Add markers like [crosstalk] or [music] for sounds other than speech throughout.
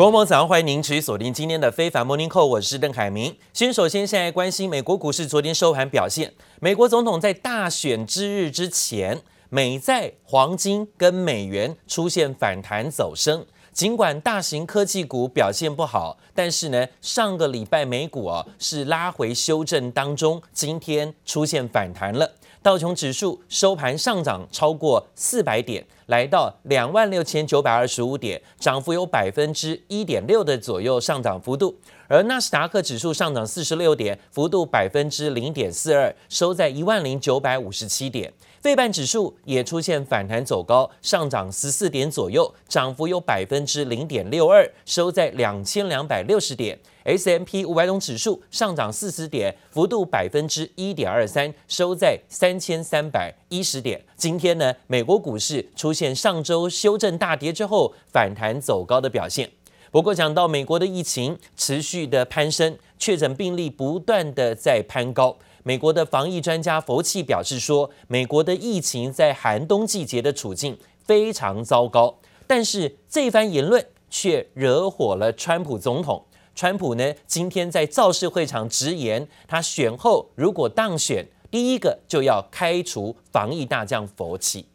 各位朋友早上欢迎您持续锁定今天的非凡 Morning Call，我是邓凯明。先首先现在关心美国股市昨天收盘表现。美国总统在大选之日之前，美债、黄金跟美元出现反弹走升。尽管大型科技股表现不好，但是呢，上个礼拜美股啊是拉回修正当中，今天出现反弹了。道琼指数收盘上涨超过四百点，来到两万六千九百二十五点，涨幅有百分之一点六的左右上涨幅度。而纳斯达克指数上涨四十六点，幅度百分之零点四二，收在一万零九百五十七点。费半指数也出现反弹走高，上涨十四点左右，涨幅有百分之零点六二，收在两千两百六十点。S M P 五百种指数上涨四十点，幅度百分之一点二三，收在三千三百一十点。今天呢，美国股市出现上周修正大跌之后反弹走高的表现。不过，讲到美国的疫情持续的攀升，确诊病例不断的在攀高。美国的防疫专家佛奇表示说，美国的疫情在寒冬季节的处境非常糟糕。但是这番言论却惹火了川普总统。川普呢，今天在造势会场直言，他选后如果当选，第一个就要开除防疫大将佛奇。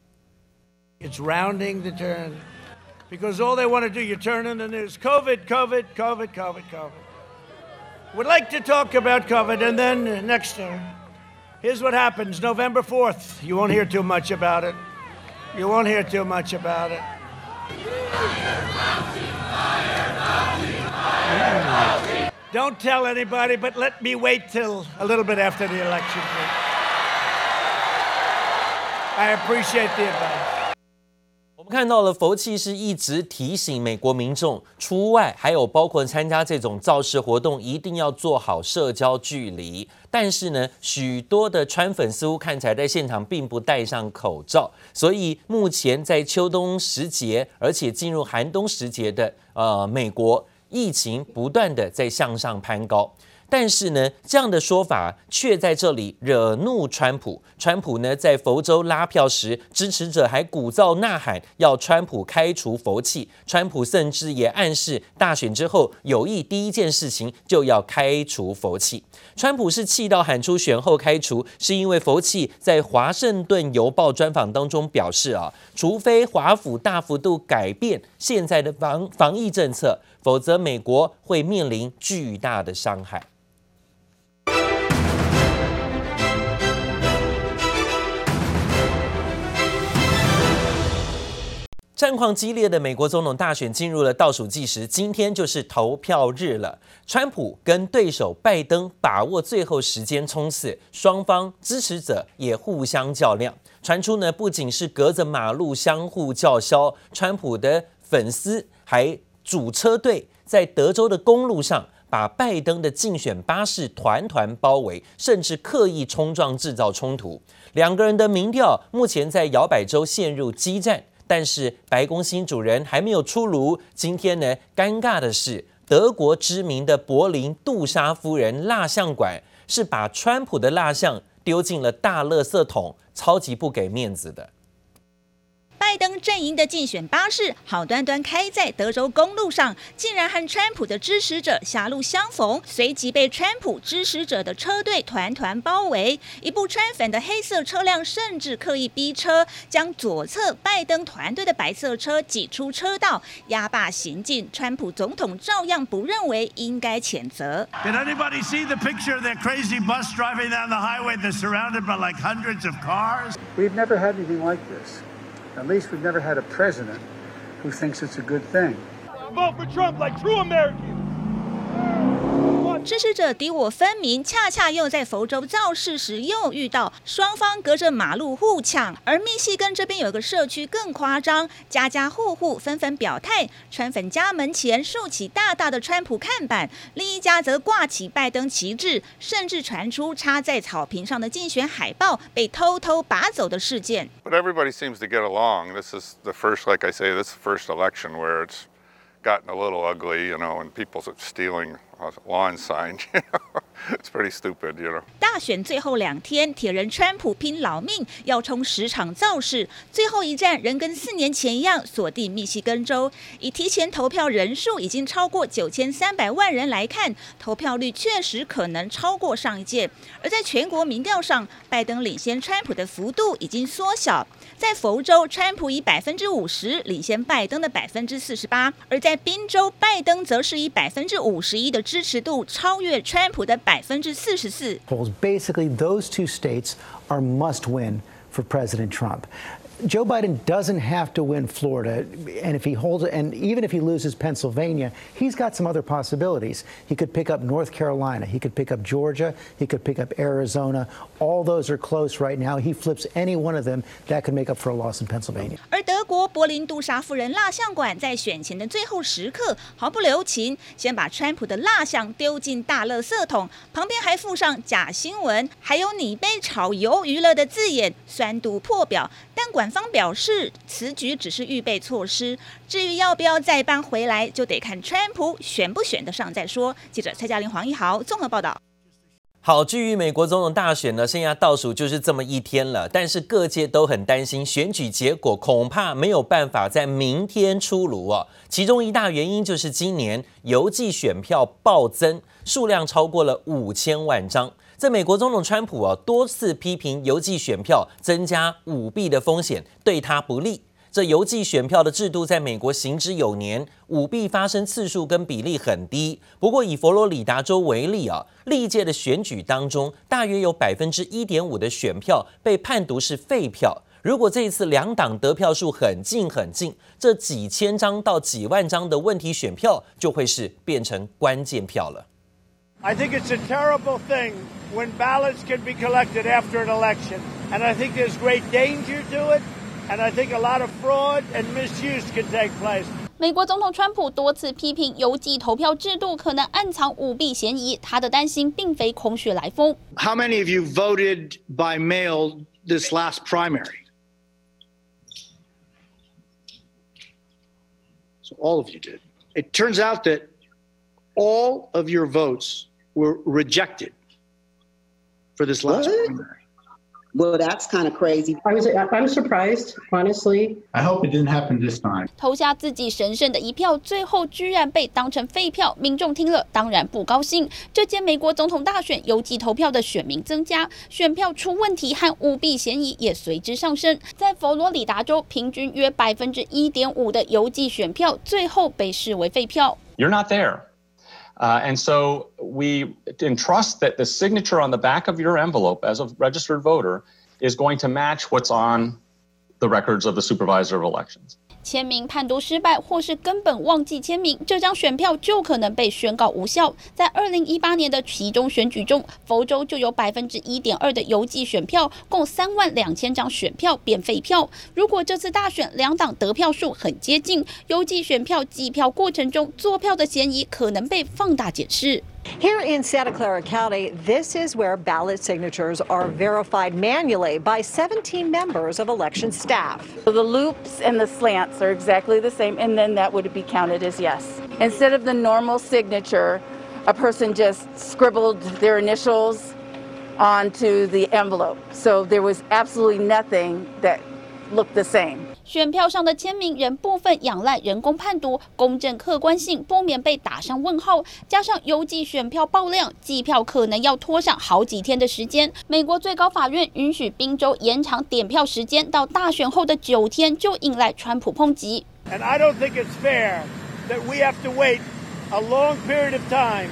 It's rounding the turn because all they want to do, you turn in the news, COVID, COVID, COVID, COVID, COVID. We'd like to talk about COVID, and then next year, here's what happens November 4th. You won't hear too much about it. You won't hear too much about it. Don't tell anybody, but let me wait till a little bit after the election. I appreciate the advice. 我们看到了佛气是一直提醒美国民众出外，还有包括参加这种造势活动，一定要做好社交距离。但是呢，许多的川粉似乎看起来在现场并不戴上口罩，所以目前在秋冬时节，而且进入寒冬时节的呃美国，疫情不断的在向上攀高。但是呢，这样的说法却在这里惹怒川普。川普呢，在佛州拉票时，支持者还鼓噪呐喊，要川普开除佛气。川普甚至也暗示，大选之后有意第一件事情就要开除佛气。川普是气到喊出选后开除，是因为佛气在华盛顿邮报专访当中表示啊，除非华府大幅度改变现在的防防疫政策，否则美国会面临巨大的伤害。战况激烈的美国总统大选进入了倒数计时，今天就是投票日了。川普跟对手拜登把握最后时间冲刺，双方支持者也互相较量。传出呢，不仅是隔着马路相互叫嚣，川普的粉丝还组车队在德州的公路上把拜登的竞选巴士团团包围，甚至刻意冲撞制造冲突。两个人的民调目前在摇摆州陷入激战。但是白宫新主人还没有出炉。今天呢，尴尬的是，德国知名的柏林杜莎夫人蜡像馆是把川普的蜡像丢进了大垃圾桶，超级不给面子的。拜登阵营的竞选巴士好端端开在德州公路上，竟然和川普的支持者狭路相逢，随即被川普支持者的车队团团包围。一部川粉的黑色车辆甚至刻意逼车，将左侧拜登团队的白色车挤出车道，压霸行进。川普总统照样不认为应该谴责。Did anybody see the picture of that crazy bus driving down the highway? They're surrounded by like hundreds of cars. We've never had anything like this. At least we've never had a president who thinks it's a good thing. Vote for Trump like true Americans. 支持者敌我分明，恰恰又在佛州造势时又遇到双方隔着马路互抢。而密西根这边有个社区更夸张，家家户户纷纷表态，川粉家门前竖起大大的川普看板，另一家则挂起拜登旗帜，甚至传出插在草坪上的竞选海报被偷偷拔走的事件。But everybody seems to get along. This is the first, like I say, this is the first election where it's gotten a little ugly, you know, and people stealing a lawn sign, [laughs] you know. [laughs] It's pretty stupid, you know. 大选最后两天，铁人川普拼老命要冲十场造势，最后一站仍跟四年前一样锁定密西根州。以提前投票人数已经超过九千三百万人来看，投票率确实可能超过上一届。而在全国民调上，拜登领先川普的幅度已经缩小。在佛州，川普以百分之五十领先拜登的百分之四十八；而在宾州，拜登则是以百分之五十一的支持度超越川普的百 分之四十四。Basically, those two states are must win for President Trump. Joe Biden doesn't have to win Florida, and if he holds it, and even if he loses Pennsylvania, he's got some other possibilities. He could pick up North Carolina, he could pick up Georgia, he could pick up Arizona. All those are close right now. He flips any one of them, that could make up for a loss in Pennsylvania. 而德国柏林杜莎夫人蜡像馆在选前的最后时刻毫不留情，先把川普的蜡像丢进大垃圾桶，旁边还附上假新闻，还有你被炒鱿鱼了的字眼，酸度破表。但管 方表示，此举只是预备措施，至于要不要再搬回来，就得看川普选不选得上再说。记者蔡嘉玲、黄一豪综合报道。好，至于美国总统大选呢，剩下倒数就是这么一天了，但是各界都很担心选举结果恐怕没有办法在明天出炉哦。其中一大原因就是今年邮寄选票暴增，数量超过了五千万张。在美国总统川普啊多次批评邮寄选票增加舞弊的风险，对他不利。这邮寄选票的制度在美国行之有年，舞弊发生次数跟比例很低。不过以佛罗里达州为例啊，历届的选举当中，大约有百分之一点五的选票被判读是废票。如果这一次两党得票数很近很近，这几千张到几万张的问题选票就会是变成关键票了。I think it's a terrible thing when ballots can be collected after an election, and I think there's great danger to it, and I think a lot of fraud and misuse can take place. 美国总统川普多次批评邮寄投票制度可能暗藏舞弊嫌疑，他的担心并非空穴来风。How many of you voted by mail this last primary? So all of you did. It turns out that all of your votes were rejected for this last What? primary. Well, that's kind of crazy. I was I'm surprised, honestly. I hope it didn't happen this time. 投下自己神圣的一票，最后居然被当成废票，民众听了当然不高兴。这届美国总统大选邮寄投票的选民增加，选票出问题和舞弊嫌疑也随之上升。在佛罗里达州，平均约百分之一点五的邮寄选票最后被视为废票。You're not there. Uh, and so we entrust that the signature on the back of your envelope as a registered voter is going to match what's on the records of the supervisor of elections. 签名判读失败，或是根本忘记签名，这张选票就可能被宣告无效。在二零一八年的其中选举中，佛州就有百分之一点二的邮寄选票，共三万两千张选票变废票。如果这次大选两党得票数很接近，邮寄选票计票过程中作票的嫌疑可能被放大检视。Here in Santa Clara County, this is where ballot signatures are verified manually by 17 members of election staff. So the loops and the slants are exactly the same, and then that would be counted as yes. Instead of the normal signature, a person just scribbled their initials onto the envelope. So there was absolutely nothing that look the same. 选票上的签名仍部分仰赖人工判读，公正客观性不免被打上问号。加上邮寄选票爆量，计票可能要拖上好几天的时间。美国最高法院允许宾州延长点票时间到大选后的九天，就引来川普抨击。And I don't think it's fair that we have to wait a long period of time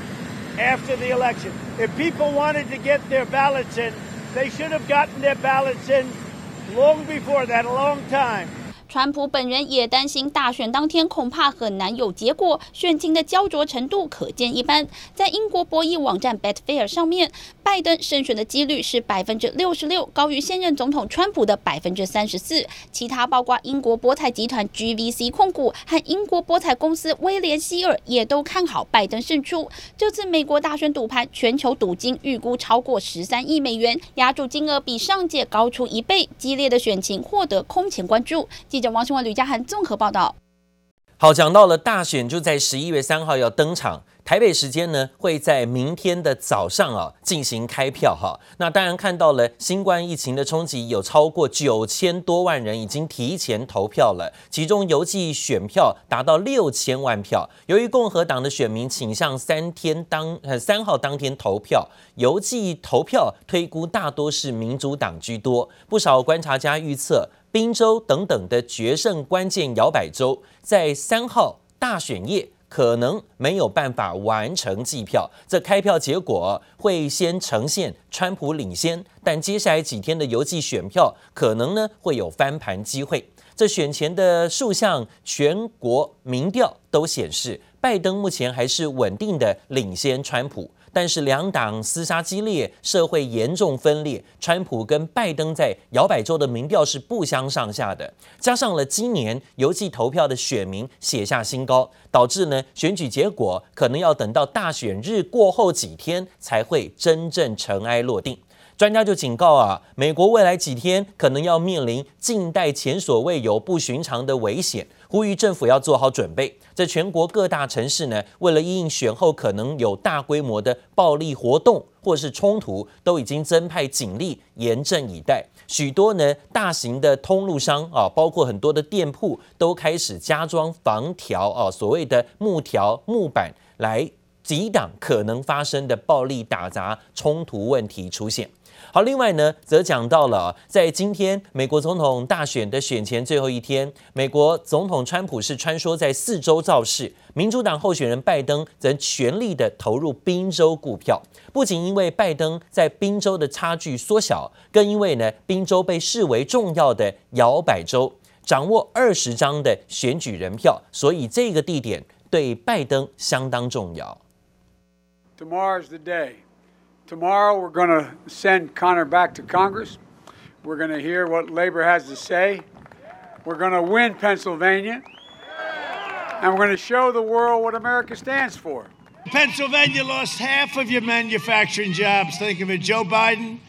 after the election. If people wanted to get their ballots in, they should have gotten their ballots in long before that, a long time. 川普本人也担心大选当天恐怕很难有结果，选情的焦灼程度可见一斑。在英国博弈网站 Betfair 上面，拜登胜选的几率是百分之六十六，高于现任总统川普的百分之三十四。其他包括英国博彩集团 GVC 控股和英国博彩公司威廉希尔也都看好拜登胜出。这次美国大选赌盘，全球赌金预估超过十三亿美元，押注金额比上届高出一倍，激烈的选情获得空前关注。记者王雄文、吕家涵综合报道。好，讲到了大选就在十一月三号要登场。台北时间呢，会在明天的早上啊进行开票哈。那当然看到了新冠疫情的冲击，有超过九千多万人已经提前投票了，其中邮寄选票达到六千万票。由于共和党的选民倾向三天当呃三号当天投票，邮寄投票推估大多是民主党居多。不少观察家预测，宾州等等的决胜关键摇摆州在三号大选夜。可能没有办法完成计票，这开票结果会先呈现川普领先，但接下来几天的邮寄选票可能呢会有翻盘机会。这选前的数项全国民调都显示，拜登目前还是稳定的领先川普。但是两党厮杀激烈，社会严重分裂，川普跟拜登在摇摆州的民调是不相上下的。加上了今年邮寄投票的选民写下新高，导致呢选举结果可能要等到大选日过后几天才会真正尘埃落定。专家就警告啊，美国未来几天可能要面临近代前所未有不寻常的危险。呼吁政府要做好准备，在全国各大城市呢，为了应选后可能有大规模的暴力活动或是冲突，都已经增派警力严阵以待。许多呢大型的通路商啊，包括很多的店铺，都开始加装防条啊，所谓的木条、木板，来抵挡可能发生的暴力打砸冲突问题出现。好，另外呢，则讲到了，在今天美国总统大选的选前最后一天，美国总统川普是穿梭在四周造势，民主党候选人拜登则全力的投入宾州股票。不仅因为拜登在宾州的差距缩小，更因为呢，宾州被视为重要的摇摆州，掌握二十张的选举人票，所以这个地点对拜登相当重要。Tomorrow's the day. Tomorrow, we're going to send Connor back to Congress. We're going to hear what labor has to say. We're going to win Pennsylvania. And we're going to show the world what America stands for. Pennsylvania lost half of your manufacturing jobs. Think of it. Joe Biden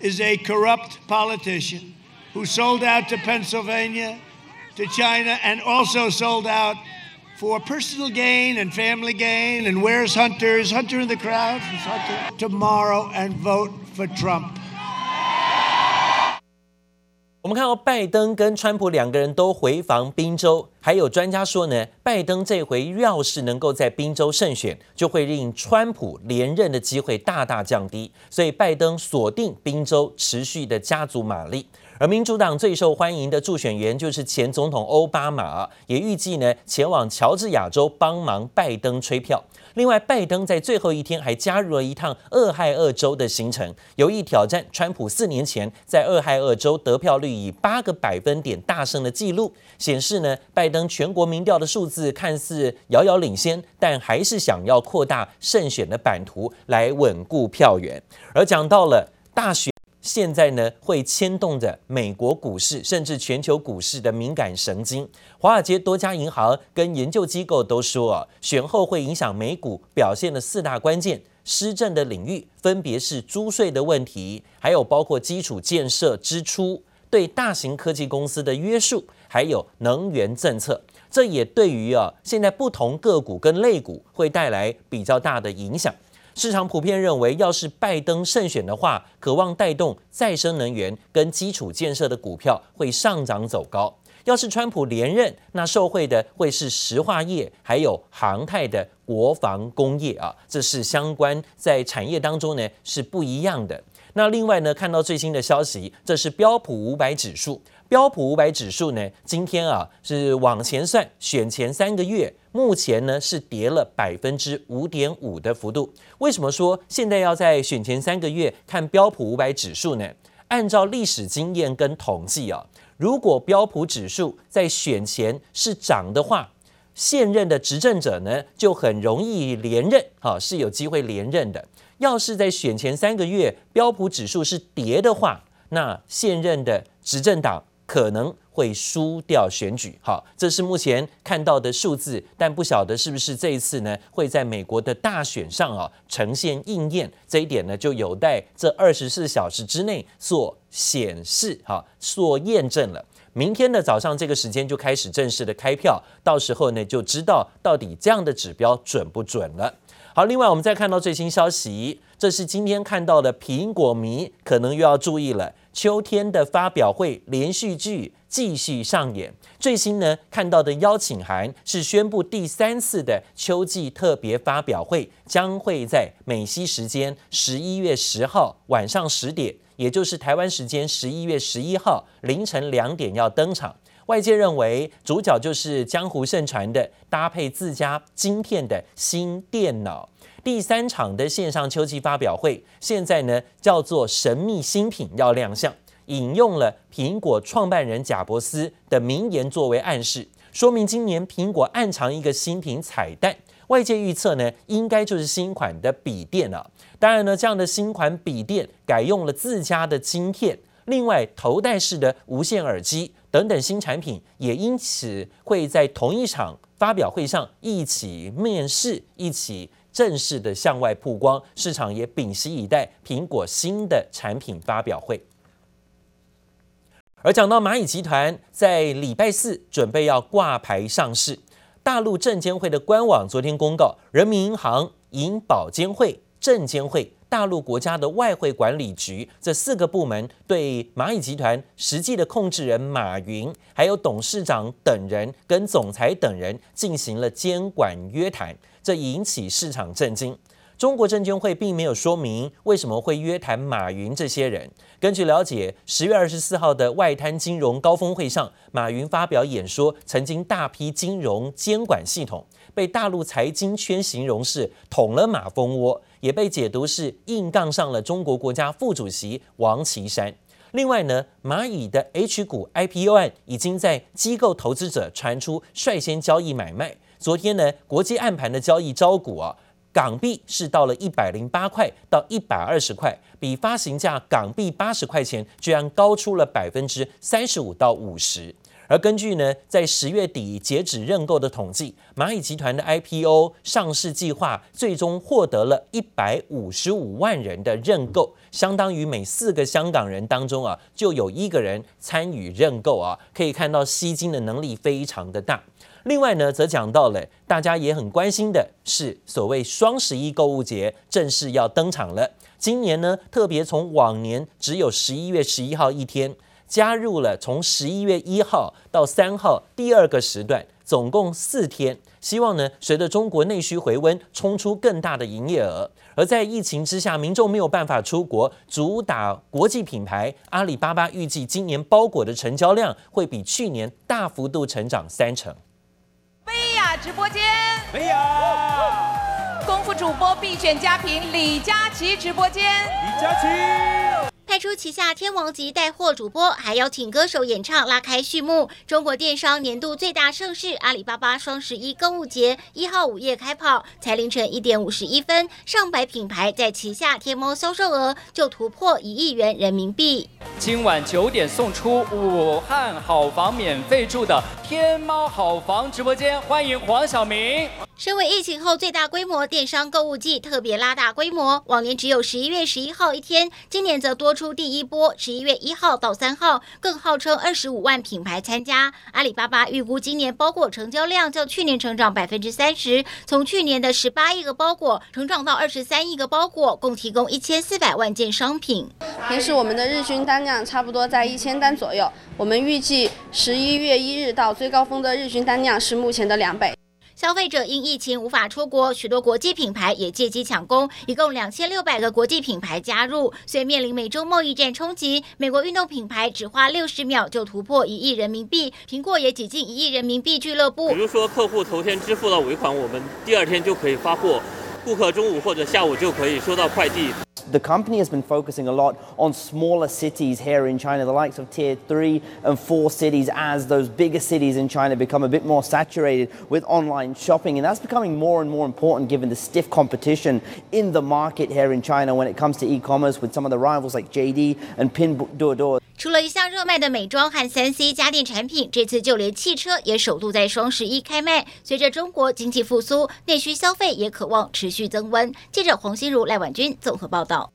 is a corrupt politician who sold out to Pennsylvania, to China, and also sold out for personal gain and family gain. And where's Hunter's Hunter in the crowd? Is Hunter? Tomorrow and vote for Trump. 我们看到拜登跟川普两个人都回防宾州，还有专家说呢，拜登这回要是能够在宾州胜选，就会令川普连任的机会大大降低。所以拜登锁定宾州，持续的加足马力。而民主党最受欢迎的助选员就是前总统奥巴马，也预计呢前往乔治亚州帮忙拜登吹票。另外，拜登在最后一天还加入了一趟俄亥俄州的行程，有意挑战川普四年前在俄亥俄州得票率以八个百分点大胜的记录。显示呢，拜登全国民调的数字看似遥遥领先，但还是想要扩大胜选的版图来稳固票源。而讲到了大选。现在呢，会牵动着美国股市甚至全球股市的敏感神经。华尔街多家银行跟研究机构都说啊，选后会影响美股表现的四大关键施政的领域，分别是租税的问题，还有包括基础建设支出、对大型科技公司的约束，还有能源政策。这也对于啊，现在不同个股跟类股会带来比较大的影响。市场普遍认为，要是拜登胜选的话，渴望带动再生能源跟基础建设的股票会上涨走高；要是川普连任，那受惠的会是石化业还有航太的国防工业啊，这是相关在产业当中呢是不一样的。那另外呢，看到最新的消息，这是标普五百指数。标普五百指数呢，今天啊是往前算，选前三个月，目前呢是跌了百分之五点五的幅度。为什么说现在要在选前三个月看标普五百指数呢？按照历史经验跟统计啊，如果标普指数在选前是涨的话，现任的执政者呢就很容易连任，啊是有机会连任的。要是在选前三个月标普指数是跌的话，那现任的执政党。可能会输掉选举，好，这是目前看到的数字，但不晓得是不是这一次呢会在美国的大选上啊呈现应验，这一点呢就有待这二十四小时之内做显示，哈，做验证了。明天的早上这个时间就开始正式的开票，到时候呢就知道到底这样的指标准不准了。好，另外我们再看到最新消息，这是今天看到的苹果迷可能又要注意了，秋天的发表会连续剧继续上演。最新呢看到的邀请函是宣布第三次的秋季特别发表会将会在美西时间十一月十号晚上十点，也就是台湾时间十一月十一号凌晨两点要登场。外界认为主角就是江湖盛传的搭配自家晶片的新电脑。第三场的线上秋季发表会现在呢叫做神秘新品要亮相。引用了苹果创办人贾伯斯的名言作为暗示，说明今年苹果暗藏一个新品彩蛋。外界预测呢，应该就是新款的笔电了。当然呢，这样的新款笔电改用了自家的晶片，另外头戴式的无线耳机等等新产品，也因此会在同一场发表会上一起面世，一起正式的向外曝光。市场也屏息以待苹果新的产品发表会。而讲到蚂蚁集团在礼拜四准备要挂牌上市，大陆证监会的官网昨天公告，人民银行、银保监会、证监会、大陆国家的外汇管理局这四个部门对蚂蚁集团实际的控制人马云，还有董事长等人跟总裁等人进行了监管约谈，这引起市场震惊。中国证监会并没有说明为什么会约谈马云这些人。根据了解，十月二十四号的外滩金融高峰会上，马云发表演说，曾经大批金融监管系统被大陆财经圈形容是捅了马蜂窝，也被解读是硬杠上了中国国家副主席王岐山。另外呢，蚂蚁的 H 股 IPO 案已经在机构投资者传出率先交易买卖。昨天呢，国际暗盘的交易招股啊。港币是到了一百零八块到一百二十块，比发行价港币八十块钱居然高出了百分之三十五到五十。而根据呢，在十月底截止认购的统计，蚂蚁集团的 IPO 上市计划最终获得了一百五十五万人的认购，相当于每四个香港人当中啊就有一个人参与认购啊，可以看到吸金的能力非常的大。另外呢，则讲到了大家也很关心的是，所谓双十一购物节正式要登场了。今年呢，特别从往年只有十一月十一号一天，加入了从十一月一号到三号第二个时段，总共四天。希望呢，随着中国内需回温，冲出更大的营业额。而在疫情之下，民众没有办法出国，主打国际品牌阿里巴巴预计今年包裹的成交量会比去年大幅度成长三成。薇娅直播间，薇娅，功夫主播必选佳品，李佳琦直播间，李佳琦。派出旗下天王级带货主播，还邀请歌手演唱，拉开序幕。中国电商年度最大盛事阿里巴巴双十一购物节一号午夜开跑，才凌晨一点五十一分，上百品牌在旗下天猫销售额就突破一亿元人民币。今晚九点送出武汉好房免费住的天猫好房直播间，欢迎黄晓明。身为疫情后最大规模电商购物季，特别拉大规模，往年只有十一月十一号一天，今年则多出出第一波，十一月一号到三号，更号称二十五万品牌参加。阿里巴巴预估今年包裹成交量较去年成长百分之三十，从去年的十八亿个包裹成长到二十三亿个包裹，共提供一千四百万件商品。平时我们的日均单量差不多在一千单左右，我们预计十一月一日到最高峰的日均单量是目前的两倍。消费者因疫情无法出国，许多国际品牌也借机抢攻，一共两千六百个国际品牌加入。虽面临美中贸易战冲击，美国运动品牌只花六十秒就突破一亿人民币，苹果也挤进一亿人民币俱乐部。比如说，客户头天支付了尾款，我们第二天就可以发货。顾客中午或者下午就可以收到快递。The company has been focusing a lot on smaller cities here in China, the likes of tier three and four cities, as those bigger cities in China become a bit more saturated with online shopping. And that's becoming more and more important given the stiff competition in the market here in China when it comes to e-commerce with some of the rivals like JD and Pinduoduo. 除了一向热卖的美妆和三 C 家电产品，这次就连汽车也首度在双十一开卖。随着中国经济复苏，内需消费也渴望持续增温。记者黄心如、赖婉君综合报道。